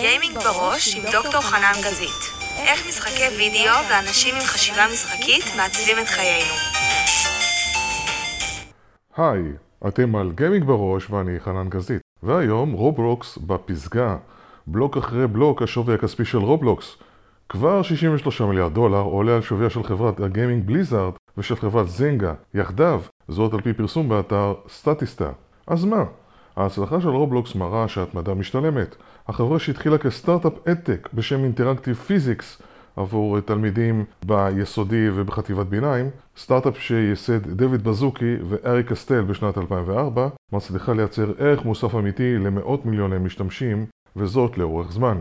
גיימינג בראש עם דוקטור חנן גזית. איך משחקי וידאו ואנשים עם חשיבה משחקית מעצבים את חיינו. היי, אתם על גיימינג בראש ואני חנן גזית. והיום רובלוקס בפסגה. בלוק אחרי בלוק השווי הכספי של רובלוקס. כבר 63 מיליארד דולר עולה על שוויה של חברת הגיימינג בליזארד ושל חברת זינגה, יחדיו, זאת על פי פרסום באתר סטטיסטה. אז מה? ההצלחה של רובלוקס מראה שהתמדה משתלמת. החברה שהתחילה כסטארט-אפ edtech בשם Interactive Physics עבור תלמידים ביסודי ובחטיבת ביניים, סטארט-אפ שייסד דויד בזוקי ואריק קסטל בשנת 2004, מצליחה לייצר ערך מוסף אמיתי למאות מיליוני משתמשים, וזאת לאורך זמן.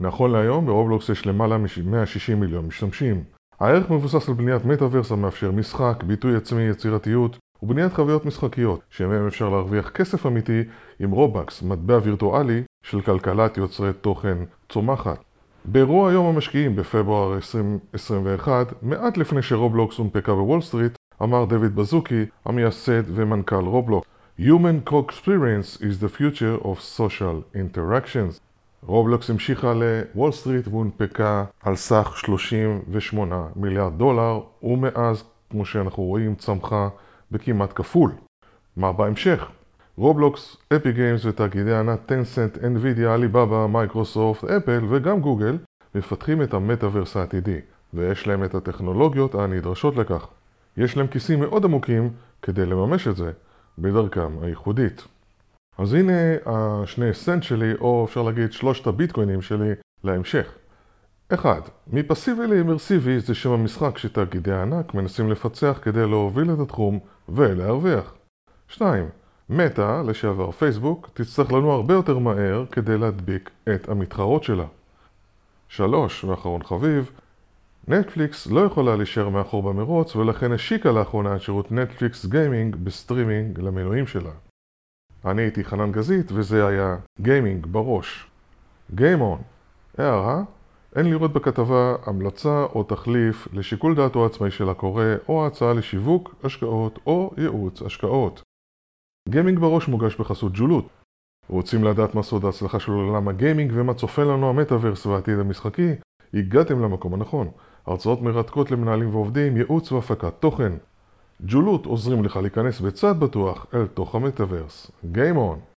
נכון להיום ברובלוקס יש למעלה מ-160 מיליון משתמשים. הערך מבוסס על בניית מטאוורס המאפשר משחק, ביטוי עצמי, יצירתיות ובניית חוויות משחקיות, שמהם אפשר להרוויח כסף אמיתי עם רובקס, מטבע וירטואלי של כלכלת יוצרי תוכן צומחת. באירוע יום המשקיעים בפברואר 2021, מעט לפני שרובלוקס הונפקה בוול סטריט, אמר דויד בזוקי, המייסד ומנכ"ל רובלוקס Human Co-Experience is the future of social interactions. רובלוקס המשיכה לוול סטריט והונפקה על סך 38 מיליארד דולר, ומאז, כמו שאנחנו רואים, צמחה בכמעט כפול. מה בהמשך? רובלוקס, Epic Games ותאגידי ענק טנסנט, NVIDIA, עליבאבא, מייקרוסופט, אפל וגם גוגל מפתחים את המטאוורס העתידי, ויש להם את הטכנולוגיות הנדרשות לכך. יש להם כיסים מאוד עמוקים כדי לממש את זה בדרכם הייחודית. אז הנה השני סנט שלי, או אפשר להגיד שלושת הביטקוינים שלי להמשך. אחד, מפסיבי לאימרסיבי זה שם המשחק שתאגידי הענק מנסים לפצח כדי להוביל את התחום ולהרוויח. 2. מטא, לשעבר פייסבוק, תצטרך לנוע הרבה יותר מהר כדי להדביק את המתחרות שלה. 3. ואחרון חביב, נטפליקס לא יכולה להישאר מאחור במרוץ ולכן השיקה לאחרונה את שירות נטפליקס גיימינג בסטרימינג למנויים שלה. אני הייתי חנן גזית וזה היה גיימינג בראש. Game on. הערה אין לראות בכתבה המלצה או תחליף לשיקול דעתו העצמאי של הקורא או הצעה לשיווק, השקעות או ייעוץ השקעות. גיימינג בראש מוגש בחסות ג'ולות. רוצים לדעת מה סוד ההצלחה של עולם הגיימינג ומה צופן לנו המטאוורס והעתיד המשחקי? הגעתם למקום הנכון. הרצאות מרתקות למנהלים ועובדים, ייעוץ והפקת תוכן. ג'ולות עוזרים לך להיכנס בצד בטוח אל תוך המטאוורס. Game on!